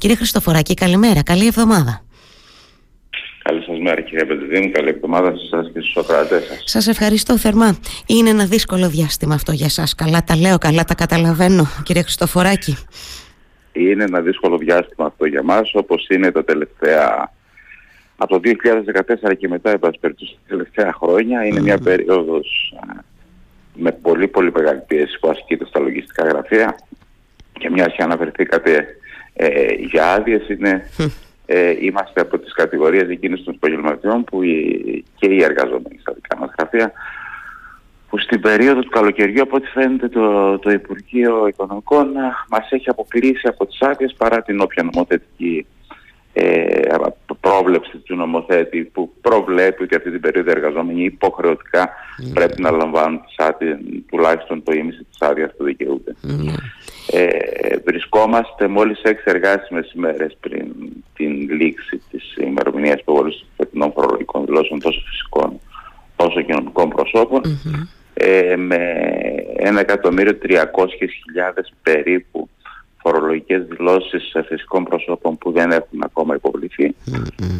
Κύριε Χριστοφοράκη, καλημέρα, καλή εβδομάδα. Καλή σας μέρα κύριε Πεντεδίνου, καλή εβδομάδα σε εσάς και στους οκρατές σας. Σας ευχαριστώ θερμά. Είναι ένα δύσκολο διάστημα αυτό για σας. Καλά τα λέω, καλά τα καταλαβαίνω κύριε Χριστοφοράκη. Είναι ένα δύσκολο διάστημα αυτό για μας, όπως είναι τα τελευταία από το 2014 και μετά, εν τα τελευταία χρόνια, είναι μια περίοδος με πολύ πολύ μεγάλη πίεση που ασκείται στα λογιστικά γραφεία και μια και αναφερθήκατε ε, για άδειες είναι ε, είμαστε από τις κατηγορίες εκείνες των επαγγελματιών που οι, και οι εργαζόμενοι στα δικά μας γραφεία που στην περίοδο του καλοκαιριού από ό,τι φαίνεται το, το Υπουργείο Οικονομικών μας έχει αποκλείσει από τις άδειες παρά την όποια νομοθετική ε, πρόβλεψη του νομοθέτη που προβλέπει ότι αυτή την περίοδο εργαζόμενοι υποχρεωτικά mm. πρέπει να λαμβάνουν τις άδειες, τουλάχιστον το ήμιση της άδειας που δικαιούνται. Mm. Ε, βρισκόμαστε μόλις έξι εργάσιμες ημέρες πριν την λήξη της ημερομηνίας υποβολής των φετινών φορολογικών δηλώσεων τόσο φυσικών όσο κοινωνικών προσώπων mm-hmm. ε, με 1.300.000 περίπου φορολογικές δηλώσεις φυσικών προσώπων που δεν έχουν ακόμα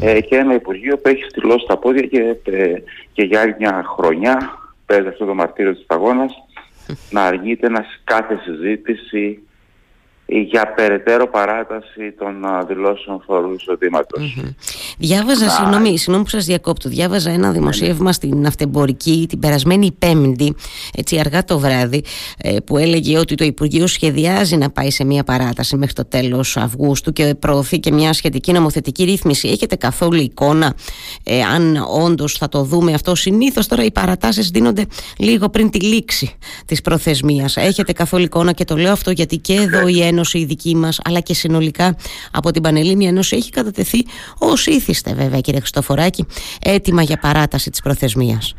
ε, και ένα Υπουργείο που έχει στυλώσει τα πόδια και, ε, και για άλλη μια χρονιά παίζει αυτό το μαρτύριο της αγώνας να αρνείται να κάθε συζήτηση για περαιτέρω παράταση των δηλώσεων φόρου Διάβαζα, να... συγγνώμη, συγγνώμη που σας διακόπτω, διάβαζα ένα δημοσίευμα στην Αυτεμπορική την περασμένη Πέμπτη, έτσι αργά το βράδυ, ε, που έλεγε ότι το Υπουργείο σχεδιάζει να πάει σε μια παράταση μέχρι το τέλος Αυγούστου και προωθεί και μια σχετική νομοθετική ρύθμιση. Έχετε καθόλου εικόνα ε, αν όντως θα το δούμε αυτό; Συνήθως τώρα οι παρατάσεις δίνονται λίγο πριν τη λήξη της προθεσμίας. Έχετε καθόλου εικόνα και το λέω αυτό γιατί και εδώ η Ένωση η δική μας, αλλά και συνολικά από την Πανελλήνια Ένωση έχει κατατεθεί ως ήθιστε βέβαια κύριε Χριστοφοράκη έτοιμα για παράταση της προθεσμίας.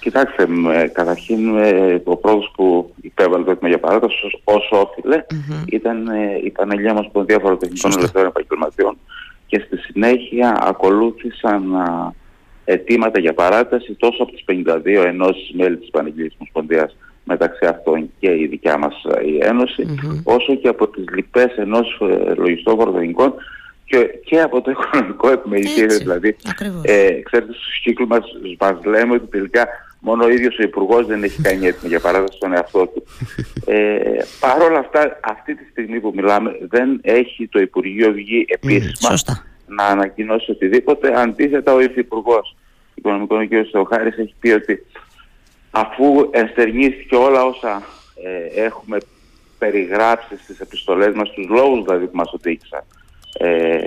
Κοιτάξτε, καταρχήν ο πρώτος που υπέβαλε το έτοιμο για παράταση όσο όφιλε mm-hmm. ήταν ε, η Πανελλήνια Ομοσπονδία Φοροτεχνικών Ελευθέρων Επαγγελματιών και στη συνέχεια ακολούθησαν αιτήματα για παράταση τόσο από τις 52 ενώσεις μέλη της Πανελλήνιας Ομοσπονδίας μεταξύ αυτών και η δικιά μας ε, η Ένωση, mm-hmm. όσο και από τις λοιπές ενώσεις ε, λογιστών φοροτεχνικών και, και από το οικονομικό επιμελητήριο. Δηλαδή, ε, ξέρετε, στους κύκλους μας, μας λέμε ότι τελικά μόνο ο ίδιος ο Υπουργός δεν έχει κάνει έτοιμο για παράδειγμα στον εαυτό του. Ε, Παρ' όλα αυτά, αυτή τη στιγμή που μιλάμε, δεν έχει το Υπουργείο βγει επίσημα να ανακοινώσει οτιδήποτε. Αντίθετα, ο Υφυπουργός Οικονομικών, ο κ. Θεοχάρης, έχει πει ότι αφού εστερνίστηκε όλα όσα ε, έχουμε περιγράψει στις επιστολές μας, τους λόγους δηλαδή που μας οδήγησαν ε,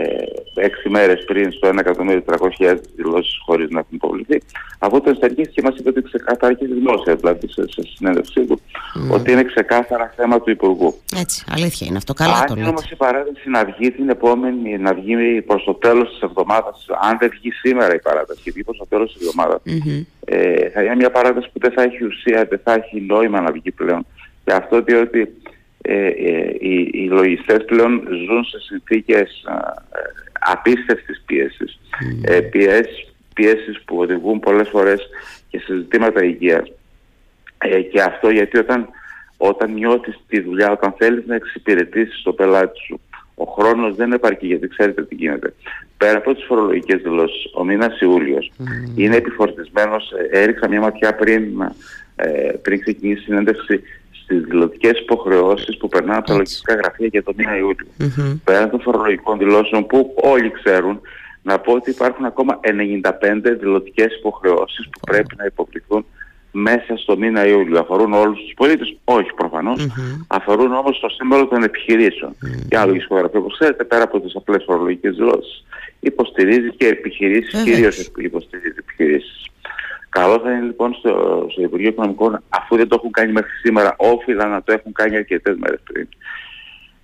έξι μέρες πριν στο 1.300.000 δηλώσεις χωρίς να έχουν υποβληθεί. Από το και μας είπε ότι ξεκάθαρα και δημόσια, δηλαδή σε, σε συνέντευξή του, mm. ότι είναι ξεκάθαρα θέμα του Υπουργού. Έτσι, αλήθεια είναι αυτό. Καλά αν το λέτε. όμως η παράταση να βγει την επόμενη, να βγει προς το τέλος της εβδομάδας, αν δεν βγει σήμερα η παράταση και βγει προς το τέλος της εβδομάδας, mm-hmm. ε, θα είναι μια παράταση που δεν θα έχει ουσία, δεν θα έχει νόημα να βγει πλέον. Και αυτό διότι ε, ε, οι, οι λογιστές πλέον ζουν σε συνθήκες α, απίστευτης πίεσης. Mm. Ε, πιέσεις, πιέσεις που οδηγούν πολλές φορές και σε ζητήματα υγείας. Ε, και αυτό γιατί όταν, όταν νιώθεις τη δουλειά, όταν θέλεις να εξυπηρετήσεις το πελάτη σου, ο χρόνος δεν επαρκεί γιατί ξέρετε τι γίνεται. Πέρα από τις φορολογικές δηλώσεις, ο μήνας Ιούλιος mm. είναι επιφορτισμένος, ε, έριξα μια ματιά πριν, ε, πριν ξεκινήσει η συνέντευξη στις δηλωτικές υποχρεώσεις που περνάνε από τα λογιστικά γραφεία για το μήνα Ιούλιο. Mm-hmm. Πέραν των φορολογικών δηλώσεων που όλοι ξέρουν, να πω ότι υπάρχουν ακόμα 95 δηλωτικές υποχρεώσεις που πρέπει να υποβληθούν μέσα στο μήνα Ιούλιο. Αφορούν όλους τους πολίτες, όχι προφανώς, mm-hmm. αφορούν όμως το σύμβολο των επιχειρήσεων. Mm-hmm. Και άλλο λογιστικό γραφείο, όπως ξέρετε, πέρα από τις απλές φορολογικές δηλώσεις, υποστηρίζει και επιχειρήσεις, κυρίως υποστηρίζει επιχειρήσεις. Καλό θα είναι λοιπόν στο, στο Υπουργείο Οικονομικών, αφού δεν το έχουν κάνει μέχρι σήμερα, όφυλα να το έχουν κάνει αρκετές μέρες πριν.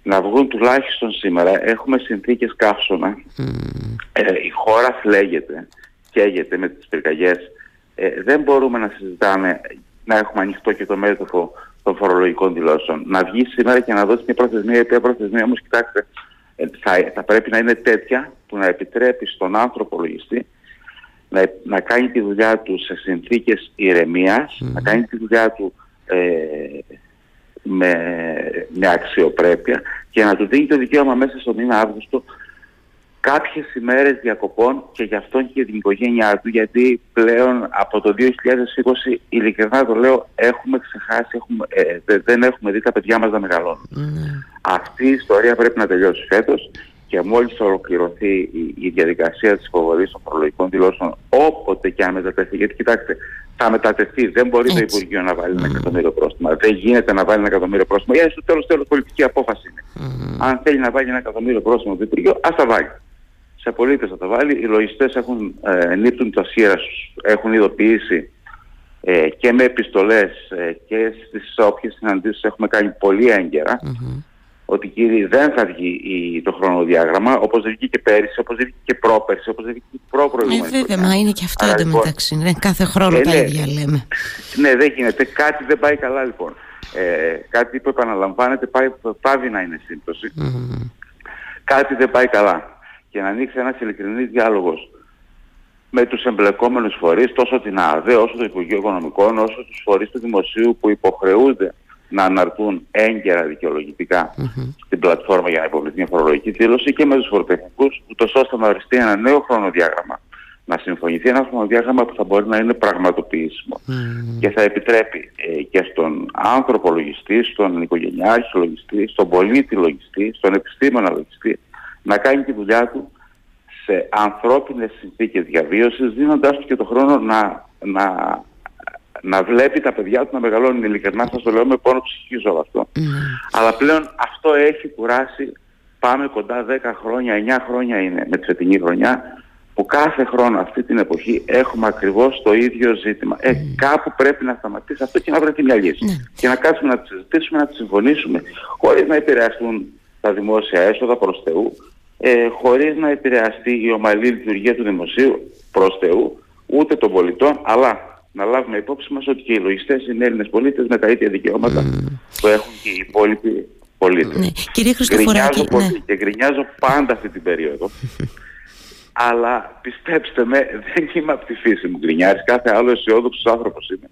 Να βγουν τουλάχιστον σήμερα. Έχουμε συνθήκες καύσωνα. Mm. Ε, η χώρα φλέγεται, καίγεται με τις πυρκαγιές. Ε, δεν μπορούμε να συζητάμε να έχουμε ανοιχτό και το μέτωπο των φορολογικών δηλώσεων. Να βγει σήμερα και να δώσει μια προθεσμία, η οποία προθεσμία όμως, κοιτάξτε, ε, θα, θα πρέπει να είναι τέτοια που να επιτρέπει στον άνθρωπο λογιστή να, να κάνει τη δουλειά του σε συνθήκες ηρεμίας, να κάνει τη δουλειά του ε, με, με αξιοπρέπεια και να του δίνει το δικαίωμα μέσα στο μήνα Αύγουστο κάποιες ημέρες διακοπών και γι' αυτό και για την οικογένειά του γιατί πλέον από το 2020 ειλικρινά το λέω έχουμε ξεχάσει, έχουμε, ε, δεν έχουμε δει τα παιδιά μας να μεγαλώνουν. Mm. Αυτή η ιστορία πρέπει να τελειώσει φέτος και μόλις ολοκληρωθεί η, η διαδικασία της υποβολής των προλογικών δηλώσεων όποτε και αν μετατεθεί, γιατί κοιτάξτε θα μετατεθεί, δεν μπορεί Έτσι. το Υπουργείο να βάλει mm. ένα εκατομμύριο πρόστιμα, δεν γίνεται να βάλει ένα εκατομμύριο πρόστιμα, γιατί στο τέλος τέλος πολιτική απόφαση είναι. Mm. Αν θέλει να βάλει ένα εκατομμύριο πρόστιμα το Υπουργείο, ας τα βάλει σε πολίτες θα τα βάλει. Οι λογιστές έχουν, ε, νύπτουν τα σχήρα έχουν ειδοποιήσει ε, και με επιστολές ε, και στις όποιες συναντήσεις έχουμε κάνει πολύ ότι κύριε δεν θα βγει η, το χρονοδιάγραμμα όπως δεν βγήκε και πέρυσι, όπως δεν βγήκε και πρόπερσι, όπως δεν βγήκε και προπροηγούμενη. Ε, βέβαια, μα είναι και αυτό εντωμεταξύ. Λοιπόν, κάθε χρόνο ε, τα ναι, ίδια λέμε. Ναι, δεν γίνεται. Κάτι δεν πάει καλά λοιπόν. Ε, κάτι που επαναλαμβάνεται πάει, πάβει να είναι σύμπτωση. Κάτι δεν πάει καλά και να ανοίξει ένας ειλικρινής διάλογος με τους εμπλεκόμενους φορείς, τόσο την ΑΔΕ, όσο το Υπουργείο Οικονομικών, όσο τους φορείς του Δημοσίου που υποχρεούνται να αναρτούν έγκαιρα στην πλατφόρμα για να υποβληθεί μια φορολογική δήλωση και με τους φοροτεχνικούς, ούτως ώστε να οριστεί ένα νέο χρονοδιάγραμμα. Να συμφωνηθεί ένα χρονοδιάγραμμα που θα μπορεί να είναι πραγματοποιήσιμο. Και θα επιτρέπει ε, και στον άνθρωπο λογιστή, στον οικογενειάρχη λογιστή, στον πολίτη λογιστή, στον επιστήμονα λογιστή, να κάνει τη δουλειά του σε ανθρώπινες συνθήκες διαβίωσης, δίνοντάς του και το χρόνο να, να, να βλέπει τα παιδιά του να μεγαλώνουν ειλικρινά, σας το λέω με πόνο ψυχής όλο αυτό. Mm. Αλλά πλέον αυτό έχει κουράσει, πάμε κοντά 10 χρόνια, 9 χρόνια είναι με τη φετινή χρονιά, που κάθε χρόνο αυτή την εποχή έχουμε ακριβώς το ίδιο ζήτημα. Ε, κάπου πρέπει να σταματήσει αυτό και να βρεθεί μια λύση. Mm. Και να κάτσουμε να τη συζητήσουμε, να τη συμφωνήσουμε, χωρίς να επηρεαστούν τα δημόσια έσοδα προς Θεού, ε, χωρίς να επηρεαστεί η ομαλή λειτουργία του δημοσίου προς Θεού, ούτε των πολιτών, αλλά να λάβουμε υπόψη μας ότι και οι λογιστές είναι Έλληνες πολίτες με τα ίδια δικαιώματα που έχουν και οι υπόλοιποι πολίτες. Ναι. Κύριε Χριστοφοράκη, ναι. και γκρινιάζω πάντα αυτή την περίοδο. αλλά πιστέψτε με, δεν είμαι από τη φύση μου γκρινιάρης, κάθε άλλο αισιόδοξος άνθρωπος είμαι.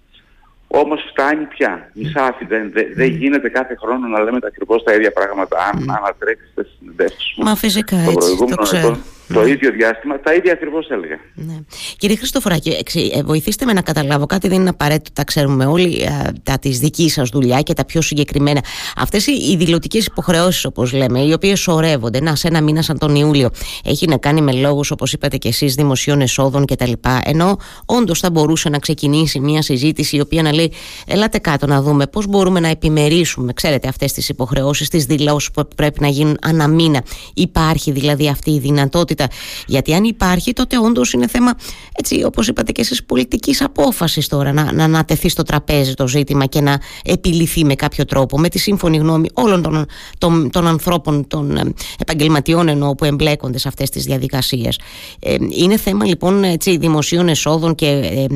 Όμως φτάνει πια. Μισάφι. Δεν, δεν, δεν γίνεται κάθε χρόνο να λέμε τα ακριβώς τα ίδια πράγματα. Αν mm. ανατρέξετε στις συνδέσεις μου. Μα φυσικά έτσι, το ξέρω το ναι. ίδιο διάστημα, τα ίδια ακριβώς έλεγα. Ναι. Κύριε Χριστοφοράκη, ε, βοηθήστε με να καταλάβω κάτι, δεν είναι απαραίτητο, τα ξέρουμε όλοι, ε, τα της δικής σας δουλειά και τα πιο συγκεκριμένα. Αυτές οι δηλωτικές υποχρεώσεις, όπως λέμε, οι οποίες σωρεύονται, να σε ένα μήνα σαν τον Ιούλιο, έχει να κάνει με λόγους, όπως είπατε και εσείς, δημοσίων εσόδων κτλ. Ενώ όντως θα μπορούσε να ξεκινήσει μια συζήτηση η οποία να λέει, ελάτε κάτω να δούμε πώς μπορούμε να επιμερίσουμε, ξέρετε, αυτές τις υποχρεώσεις, τις δηλώσεις που πρέπει να γίνουν ανά μήνα. Υπάρχει δηλαδή αυτή η δυνατότητα γιατί αν υπάρχει, τότε όντως είναι θέμα, έτσι όπως είπατε και εσείς, πολιτικής απόφασης τώρα να, να ανατεθεί στο τραπέζι το ζήτημα και να επιληθεί με κάποιο τρόπο, με τη σύμφωνη γνώμη όλων των, των, των ανθρώπων, των ε, επαγγελματιών εννοώ που εμπλέκονται σε αυτές τις διαδικασίες. Ε, είναι θέμα λοιπόν έτσι, δημοσίων εσόδων και ε,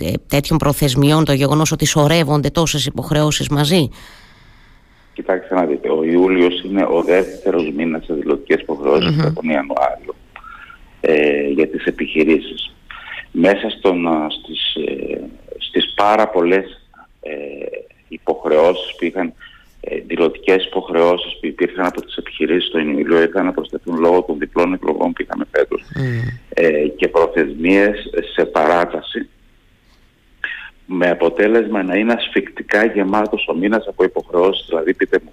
ε, τέτοιων προθεσμιών το γεγονός ότι σωρεύονται τόσες υποχρεώσεις μαζί; Κοιτάξτε να δείτε, ο Ιούλιος είναι ο δεύτερος μήνας σε δηλωτικές υποχρεώσεις mm-hmm. από τον Ιανουάριο ε, για τις επιχειρήσεις. Μέσα στον, στις, ε, στις πάρα πολλές ε, υποχρεώσεις που είχαν ε, δηλωτικές υποχρεώσεις που υπήρχαν από τις επιχειρήσεις στο Ιούλιο ήταν να προσθεθούν λόγω των διπλών εκλογών που είχαμε φέτος ε, και προθεσμίες σε παράταση με αποτέλεσμα να είναι ασφικτικά γεμάτος ο μήνας από υποχρεώσεις. Δηλαδή πείτε μου,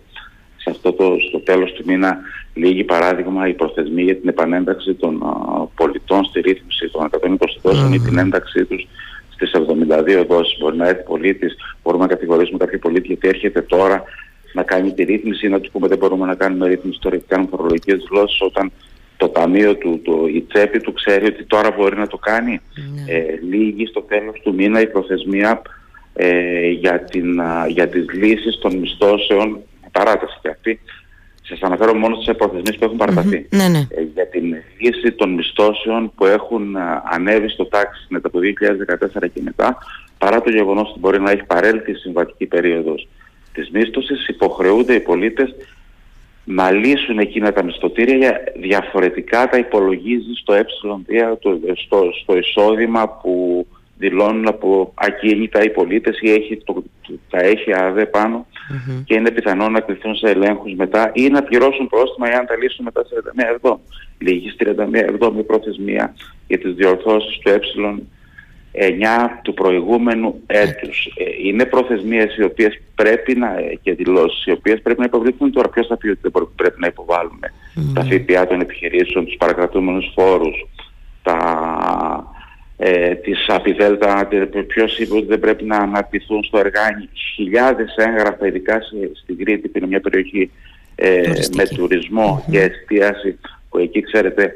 σε αυτό το, στο τέλος του μήνα λίγη παράδειγμα η προθεσμοί για την επανένταξη των πολιτών στη ρύθμιση των 120 δόσεων ή την ένταξή τους στις 72 δόσεις. Μπορεί να έρθει πολίτης, μπορούμε να κατηγορήσουμε κάποιο πολίτη γιατί έρχεται τώρα να κάνει τη ρύθμιση ή να του πούμε δεν μπορούμε να κάνουμε ρύθμιση τώρα και κάνουμε φορολογικές δηλώσεις όταν το ταμείο του, το, η τσέπη του ξέρει ότι τώρα μπορεί να το κάνει. Ναι. Ε, λίγη στο τέλος του μήνα η προθεσμία ε, για, την, για τις λύσεις των μισθώσεων παράταση και αυτή. Σας αναφέρω μόνο στι προθεσμίες που έχουν παραταθεί. Ναι, ναι. Ε, για την λύση των μισθώσεων που έχουν ανέβει στο τάξη μετά το 2014 και μετά, παρά το γεγονός ότι μπορεί να έχει παρέλθει η συμβατική περίοδος της μίσθωσης, υποχρεούνται οι πολίτες να λύσουν εκείνα τα μισθωτήρια διαφορετικά τα υπολογίζει στο ε2, στο, στο εισόδημα που δηλώνουν από ακίνητα οι πολίτες ή έχει το, τα έχει ΑΔΕ πανω και είναι πιθανό να κληθούν σε ελέγχους μετά ή να πληρώσουν πρόστιμα εάν τα λύσουν μετά 31 εβδόμου. Λίγης 31 εβδόμου προθεσμία για τις διορθώσεις του ε9 του προηγούμενου έτους. Ε, είναι προθεσμίες οι οποίες πρέπει να, και δηλώσεις οι οποίες πρέπει να υποβληθούν. Τώρα ποιος θα πει ότι δεν πρέπει να υποβάλουμε τα ΦΠΑ των επιχειρήσεων, τους παρακρατούμενους φόρους, τα ε, της Απιδέλτα, ποιος είπε ότι δεν πρέπει να αναπτυχθούν στο εργάνι. Χιλιάδες έγγραφα, ειδικά στην Κρήτη που είναι μια περιοχή ε, με τουρισμό και εστίαση που εκεί ξέρετε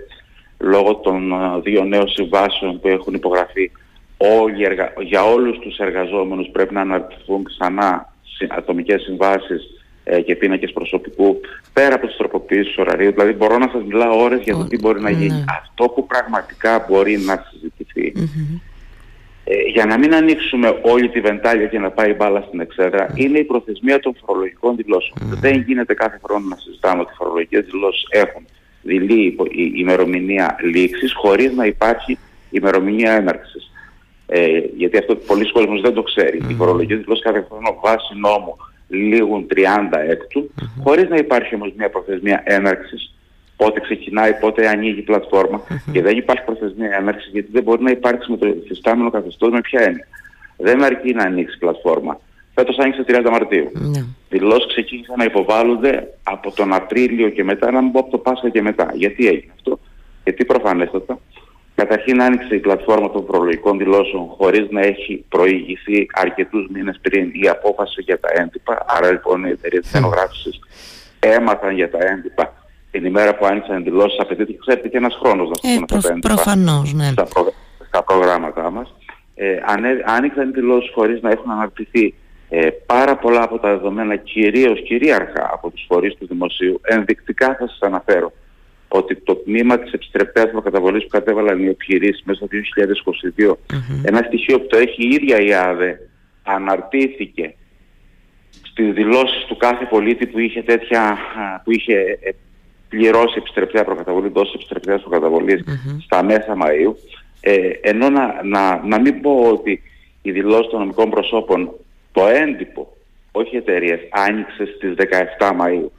λόγω των ε, δύο νέων συμβάσεων που έχουν υπογραφεί όλοι, για όλους τους εργαζόμενους πρέπει να αναπτυχθούν ξανά ατομικές συμβάσεις ε, και πίνακες προσωπικού πέρα από τις τροποποιήσεις ωραρίου. Δηλαδή μπορώ να σας μιλάω ώρες για το τι μπορεί να γίνει. Ναι. Αυτό που πραγματικά μπορεί να συζητηθει ε, για να μην ανοίξουμε όλη τη βεντάλια και να πάει μπάλα στην εξέδρα είναι η προθεσμία των φορολογικών Δεν γίνεται κάθε χρόνο να συζητάμε ότι οι φορολογικές δηλώσεις έχουν δειλή η ημερομηνία λήξης χωρίς να υπάρχει ημερομηνία έναρξης. Ε, γιατί αυτό πολλοί κόσμος δεν το ξέρει. Οι φορολογικές δηλώσεις κάθε χρόνο βάσει νόμου λίγουν 30 έκτου, mm-hmm. χωρίς να υπάρχει όμως μια προθεσμία έναρξης, πότε ξεκινάει, πότε ανοίγει η πλατφορμα και δεν υπάρχει προθεσμία έναρξης γιατί δεν μπορεί να υπάρξει με το υφιστάμενο καθεστώς με ποια έννοια. Δεν αρκεί να ανοίξει η πλατφόρμα. Φέτος άνοιξε 30 Μαρτίου. Mm-hmm. Δηλώσεις ξεκίνησαν να υποβάλλονται από τον Απρίλιο και μετά, να μην πω από το Πάσχα και μετά. Γιατί έγινε αυτό. Γιατί προφανέστατα Καταρχήν άνοιξε η πλατφόρμα των προλογικών δηλώσεων χωρίς να έχει προηγηθεί αρκετούς μήνες πριν η απόφαση για τα έντυπα. Άρα λοιπόν οι εταιρείες της ενογράφησης έμαθαν για τα έντυπα την ημέρα που άνοιξαν οι δηλώσεις. Απαιτείται ξέρετε και ένας χρόνος να στείλουν ε, τα έντυπα προφανώς, ναι. στα, προ, στα προγράμματά μας. Ε, άνοιξαν οι δηλώσεις χωρίς να έχουν αναρτηθεί ε, πάρα πολλά από τα δεδομένα κυρίως κυρίαρχα από τους φορείς του δημοσίου. Ενδεικτικά θα σας αναφέρω ότι το τμήμα της επιστρεπτέας προκαταβολής που κατέβαλαν οι επιχειρήσεις μέσα στο 2022, ένα στοιχείο που το έχει η ίδια η ΑΔΕ, αναρτήθηκε στις δηλώσεις του κάθε πολίτη που είχε τέτοια, που είχε ε, πληρώσει επιστρεπτέα προκαταβολή, δόση επιστρεπτέας προκαταβολής στα μέσα Μαΐου, ε, ενώ να, να, να μην πω ότι η δηλώση των νομικών προσώπων, το έντυπο, όχι εταιρείες, άνοιξε στις 17 Μαΐου.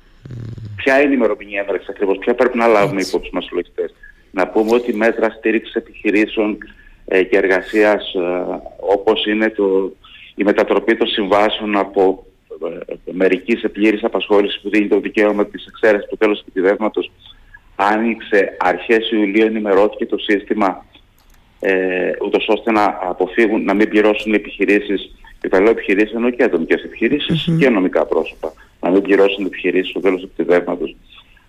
Ποια είναι η ημερομηνία έναρξη ακριβώς, ποια πρέπει να λάβουμε υπόψη μας οι λογιστέ. Να πούμε ότι μέτρα στήριξης επιχειρήσεων ε, και εργασίας ε, όπως είναι το, η μετατροπή των συμβάσεων από ε, μερικής σε πλήρη απασχόλησης που δίνει το δικαίωμα της εξαίρεσης του τέλους του άνοιξε αρχές Ιουλίου, ενημερώθηκε το σύστημα ε, ούτως ώστε να αποφύγουν, να μην πληρώσουν οι επιχειρήσεις, και τα λέω επιχειρήσεις ενώ και ατομικές και νομικά πρόσωπα να μην πληρώσουν επιχειρήσει στο τέλος του κτηδεύματο.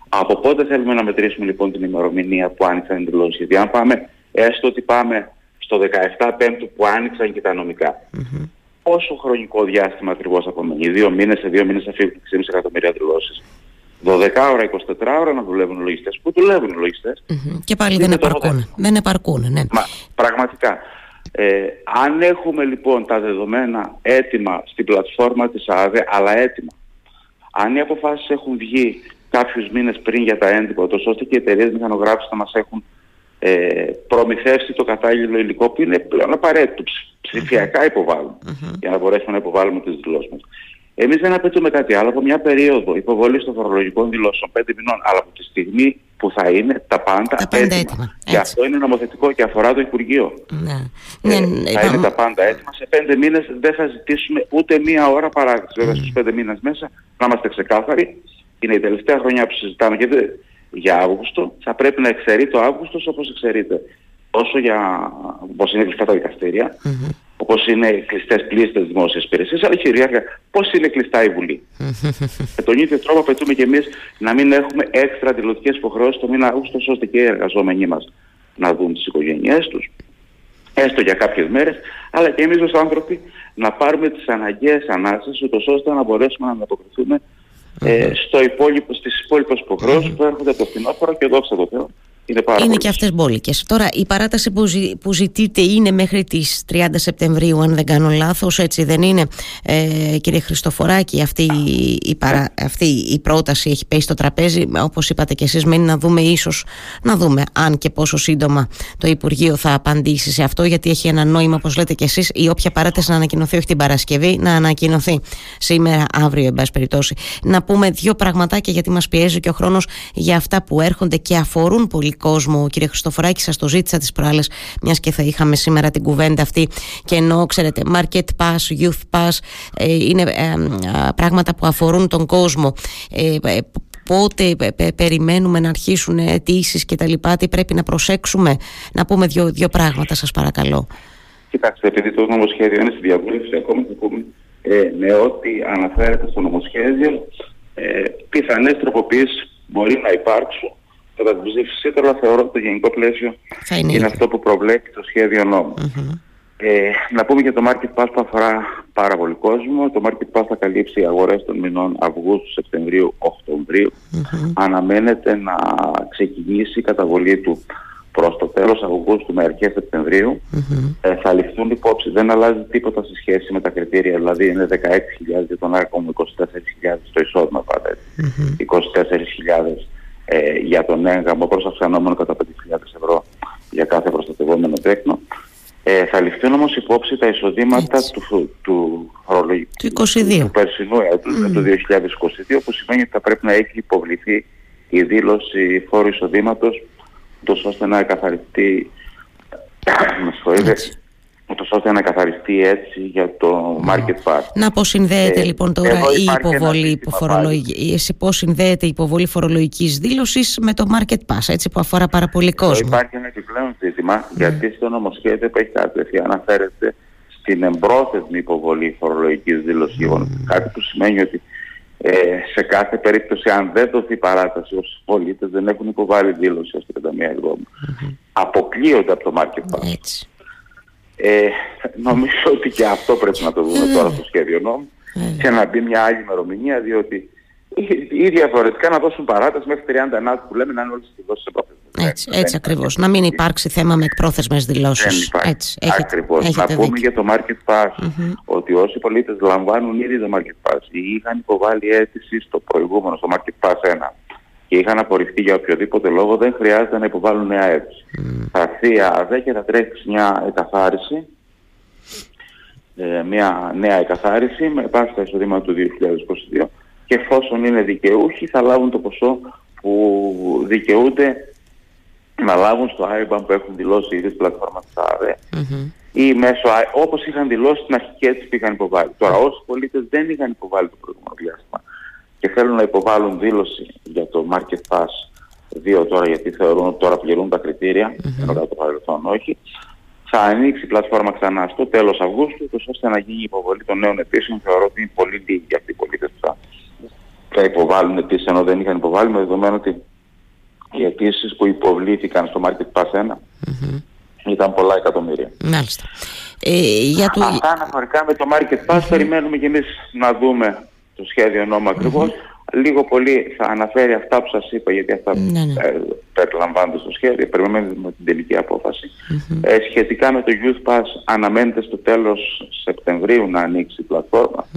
Από πότε θέλουμε να μετρήσουμε λοιπόν την ημερομηνία που άνοιξαν οι δηλώσεις; Γιατί αν πάμε, έστω ότι πάμε στο 17 Πέμπτου που άνοιξαν και τα νομικά. Mm-hmm. Πόσο χρονικό διάστημα ακριβώς απομένει; Δύο μήνες, σε δύο μήνες θα φύγουν 6,5 εκατομμύρια δηλώσεις. 12 ώρα, 24 ώρα να δουλεύουν οι λογιστές. Πού δουλεύουν οι λογιστές; Mm-hmm. Και πάλι δεν επαρκούν. Δεν επαρκούν, ναι. Μα, πραγματικά. Ε, αν έχουμε λοιπόν τα δεδομένα έτοιμα στην πλατφόρμα της ΑΔΕ, αλλά έτοιμα, αν οι αποφάσεις έχουν βγει κάποιους μήνες πριν για τα έντυπα, τόσο ώστε και οι εταιρείες μηχανογράφησης θα μας έχουν ε, προμηθεύσει το κατάλληλο υλικό που είναι πλέον απαραίτητο, ψηφιακά για να μπορέσουμε να υποβάλουμε τις δηλώσεις μας. Εμείς δεν απαιτούμε κάτι άλλο από μια περίοδο υποβολής των φορολογικών δηλώσεων 5 μηνών, αλλά από τη στιγμή που θα είναι τα πάντα, τα πάντα έτοιμα. Και αυτό είναι νομοθετικό και αφορά το Υπουργείο. Ναι. Ε, ναι, θα είναι τα πάντα έτοιμα. Σε πέντε μήνες δεν θα ζητήσουμε ούτε μία ώρα παράδειξη. Βέβαια mm. στους πέντε μήνες μέσα να είμαστε ξεκάθαροι. Είναι η τελευταία χρονιά που συζητάμε και για Αύγουστο. Θα πρέπει να εξαιρεί το Αύγουστο όπως εξαιρείται. Όσο για πώς είναι κλειστά τα δικαστήρια, mm-hmm. Όπως είναι κλειστές πλήστες δημόσιες υπηρεσίες, αλλά κυρίαρχα πώς είναι κλειστά η Βουλή. Με τον ίδιο τρόπο απαιτούμε και εμείς να μην έχουμε έξτρα αντιλωτικές υποχρεώσεις το μήνα Αύγουστο, ώστε και οι εργαζόμενοι μας να δουν τις οικογένειές τους, έστω για κάποιες μέρες, αλλά και εμείς ως άνθρωποι να πάρουμε τις αναγκαίες ανάσες, ούτως ώστε να μπορέσουμε να ανταποκριθούμε ε, στο υπόλοιπο, στις υπόλοιπες υποχρεώσεις που έρχονται από το φθινόπωρο και δόξα τω Θεώ είναι, πάρα είναι και αυτές μπόλικες. Τώρα η παράταση που, ζη, που ζητείτε είναι μέχρι τις 30 Σεπτεμβρίου αν δεν κάνω λάθος, έτσι δεν είναι; Ε, κύριε Χριστοφοράκη αυτή, η, παρά, αυτή η πρόταση έχει πέσει στο τραπέζι όπως είπατε και εσείς μένει να δούμε ίσως να δούμε αν και πόσο σύντομα το Υπουργείο θα απαντήσει σε αυτό γιατί έχει ένα νόημα όπως λέτε και εσείς η όποια παράταση να ανακοινωθεί όχι την Παρασκευή να ανακοινωθεί σήμερα αύριο εν πάση περιπτώσει. Να πούμε δύο πραγματάκια γιατί μας πιέζει και ο χρόνος για αυτά που έρχονται και αφορούν πολύ κόσμο. Κύριε Χριστοφοράκη, σας το ζήτησα τις προάλλες, μιας και θα είχαμε σήμερα την κουβέντα αυτή. Και ενώ ξέρετε, market pass, youth pass, ε, είναι ε, πράγματα που αφορούν τον κόσμο. Ε, πότε περιμένουμε να αρχίσουν αιτήσεις και τα λοιπά, τι πρέπει να προσέξουμε; Να πούμε δύο, δύο πράγματα σας παρακαλώ. Κοιτάξτε, επειδή το νομοσχέδιο είναι στη διαβούλευση, ακόμα θα πούμε ε, με ό,τι αναφέρεται στο νομοσχέδιο, ε, πιθανές τροποποιήσεις μπορεί να υπάρξουν Κατά την ψήφιση τώρα θεωρώ ότι το γενικό πλαίσιο είναι, είναι αυτό που προβλέπει το σχέδιο Ε, να πούμε για το Market Pass που αφορά πάρα πολύ κόσμο. Το Market Pass θα καλύψει αγορές των μηνών Αυγούστου, Σεπτεμβρίου, Αναμένεται να ξεκινήσει η καταβολή του προς το τέλος Αυγούστου με αρχές Ε, θα ληφθούν υπόψη, δεν αλλάζει τίποτα σε σχέση με τα κριτήρια, δηλαδή είναι 16.000 για τον άρχο μου, 24.000 το εισόδημα πάντα, 24.000 ε, για τον έγγαμο προς αυξανόμενο κατά 5.000 ευρώ για κάθε προστατευόμενο τέκνο. Ε, θα ληφθούν όμως υπόψη τα εισοδήματα του, του, του, του, 22. του περσινού έτους, mm. το 2022, που σημαίνει ότι θα πρέπει να έχει υποβληθεί η δήλωση φόρου εισοδήματος, τόσο ώστε να εκαθαριστεί, με ούτως ώστε να καθαριστεί έτσι για το market pass. Να πώς συνδέεται ε, λοιπόν τώρα η υποβολή φορολογικής, πώς συνδέεται η υποβολή φορολογικής δήλωσης με το market pass, έτσι που αφορά πάρα πολύ κόσμο; Υπάρχει ένα επιπλέον ζήτημα, mm. γιατί στο νομοσχέδιο που έχει κατευθεί αναφέρεται στην εμπρόθεσμη υποβολή φορολογικής δήλωσης mm. κάτι που σημαίνει ότι ε, σε κάθε περίπτωση αν δεν δοθεί παράταση όσοι πολίτες δεν έχουν υποβάλει δήλωση ως 31 Εβδόμου mm-hmm. αποκλείονται από το market pass. Έτσι. Ε, νομίζω ότι και αυτό πρέπει να το δούμε τώρα στο σχέδιο νόμου και να μπει μια άλλη ημερομηνία διότι ή διαφορετικά να δώσουν παράταση μέχρι 31 που λέμε να είναι όλες τις δηλώσεις σε Έτσι, έτσι ακριβώς. Να μην υπάρξει θέμα με εκπρόθεσμες δηλώσεις. Δεν Έτσι, έχετε, ακριβώς. να πούμε για το Market Pass ότι όσοι πολίτες λαμβάνουν ήδη το Market Pass ή είχαν υποβάλει αίτηση στο προηγούμενο, στο Market Pass 1 και είχαν απορριφθεί για οποιοδήποτε λόγο, δεν χρειάζεται να υποβάλουν νέα αίτηση. Mm. Θα έρθει ΑΔΕ και θα τρέξει μια εκαθάριση, ε, μια νέα εκαθάριση με βάση τα εισοδήματα του 2022 και εφόσον είναι δικαιούχοι θα λάβουν το ποσό που δικαιούνται να λάβουν στο IBAN που έχουν δηλώσει ήδη στην πλατφόρμα της ΑΔΕ mm-hmm. ή μέσω, όπως είχαν δηλώσει στην αρχική αίτηση που είχαν υποβάλει. Τώρα όσοι πολίτες δεν είχαν υποβάλει το προηγούμενο διάστημα και θέλουν να υποβάλουν δήλωση για το Market Pass 2 τώρα γιατί θεωρούν ότι τώρα πληρούν τα κριτήρια, mm-hmm. ενώ το παρελθόν όχι, θα ανοίξει η πλατφόρμα ξανά στο τέλος Αυγούστου, ώστε να γίνει η υποβολή των νέων αιτήσεων. Θεωρώ ότι είναι πολύ λίγοι αυτοί οι πολίτες που θα, θα υποβάλουν αιτήσεις ενώ δεν είχαν υποβάλει, με δεδομένο ότι οι αιτήσεις που υποβλήθηκαν στο Market Pass 1 mm-hmm. ήταν πολλά εκατομμύρια. Μάλιστα. Ε, για το... Αυτά αναφορικά με το Market Pass mm-hmm. περιμένουμε και εμείς να δούμε το σχέδιο νόμου Λίγο πολύ θα αναφέρει αυτά που σας είπα, γιατί αυτά ναι, ναι. Ε, περιλαμβάνονται στο σχέδιο, περιμένουμε την τελική Ε, σχετικά με το Youth Pass αναμένεται στο τέλος Σεπτεμβρίου να ανοίξει η πλατφόρμα.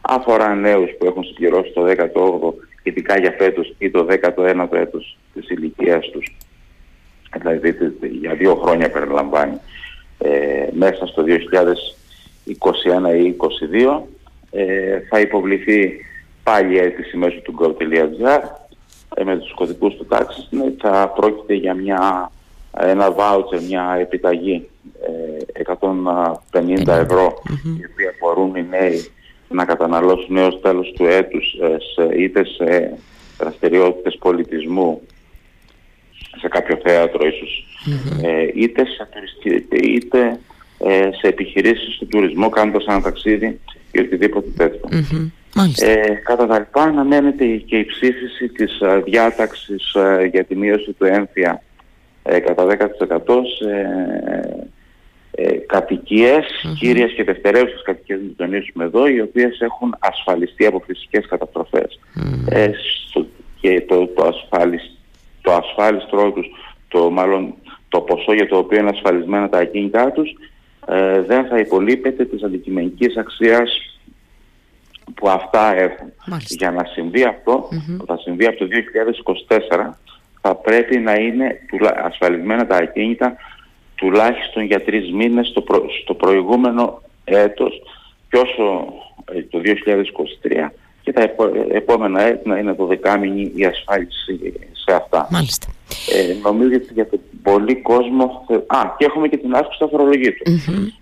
Αφορά νέους που έχουν συμπληρώσει το 18ο, ειδικά για φέτος ή το 19ο έτος της ηλικίας τους. Δηλαδή για δύο χρόνια περιλαμβάνει ε, μέσα στο 2021 ή 2022 ε, θα υποβληθεί πάλι αίτηση μέσω του go.gr ε, με τους κωδικούς του τάξης. Ναι, θα πρόκειται για μια, ένα voucher, μια επιταγή ε, 150 ευρώ η οποία μπορούν οι νέοι να καταναλώσουν έως τέλος του έτους ε, σε, είτε σε δραστηριότητες πολιτισμού σε κάποιο θέατρο ε, είτε σε, είτε, ε, σε επιχειρήσεις του τουρισμού κάνοντας ένα ταξίδι ή οτιδήποτε τέτοιο. Mm-hmm. Ε, κατά τα λοιπά αναμένεται και η ψήφιση της α, ε, διάταξης α, ε, για τη μείωση του έμφυα ε, κατά 10% σε ε, κατοικίες, mm-hmm. κύριες και δευτερεύουσες κατοικίες, να τονίσουμε εδώ, οι οποίες έχουν ασφαλιστεί από φυσικές καταστροφές. Ε, στο, και το, το, ασφαλισ, το ασφάλιστρό τους, το το, μάλλον το ποσό για το οποίο είναι ασφαλισμένα τα ακίνητά τους ε, δεν θα υπολείπεται της αντικειμενικής αξίας που αυτά έχουν. Για να συμβεί αυτό, θα συμβεί από το 2024, θα πρέπει να είναι ασφαλισμένα τα ακίνητα τουλάχιστον για τρεις μήνες στο, στο προηγούμενο έτος και όσο ε, το 2023 και τα επόμενα έτη να είναι το δεκάμινη η ασφάλιση σε αυτά. Μάλιστα. Ε, νομίζω ότι για τον πολύ κόσμο... Α, και έχουμε και την αύξηση του αφορολογήτου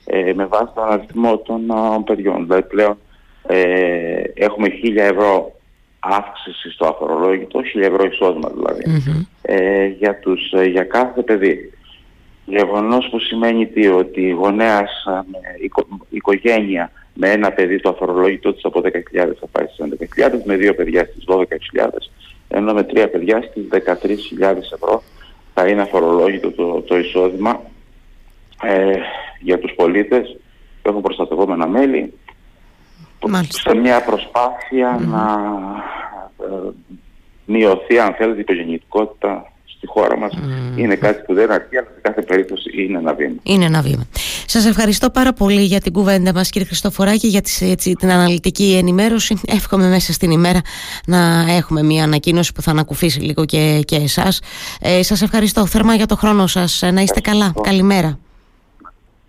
ε, με βάση τον αριθμό των α, παιδιών. Δηλαδή πλέον ε, έχουμε 1000 ευρώ αύξηση στο αφορολόγητο, 1000 ευρώ εισόδημα δηλαδή, ε, για, τους, ε, για κάθε παιδί. Γεγονός που σημαίνει τι, ότι η γονέας, η οικογένεια με ένα παιδί το αφορολόγητό της από 10.000 θα πάει στις 11.000, με δύο παιδιά στις 12.000, ενώ με τρία παιδιά στις 13.000 ευρώ θα είναι αφορολόγητο το, το εισόδημα ε, για τους πολίτες που έχουν προστατευόμενα μέλη. Σε μια προσπαθεια να ε, μειωθεί αν θέλετε η υπογεννητικότητα στη χώρα μας είναι κάτι που δεν αρκεί αλλά σε κάθε περίπτωση είναι ένα βήμα. Είναι ένα βήμα. Σας ευχαριστώ πάρα πολύ για την κουβέντα μας κύριε Χριστοφοράκη για έτσι, την αναλυτική ενημέρωση. Εύχομαι μέσα στην ημέρα να έχουμε μια ανακοίνωση που θα ανακουφίσει λίγο και, και εσάς. Ε, σας ευχαριστώ θερμά για το χρόνο σας. Να είστε καλά. Καλημέρα.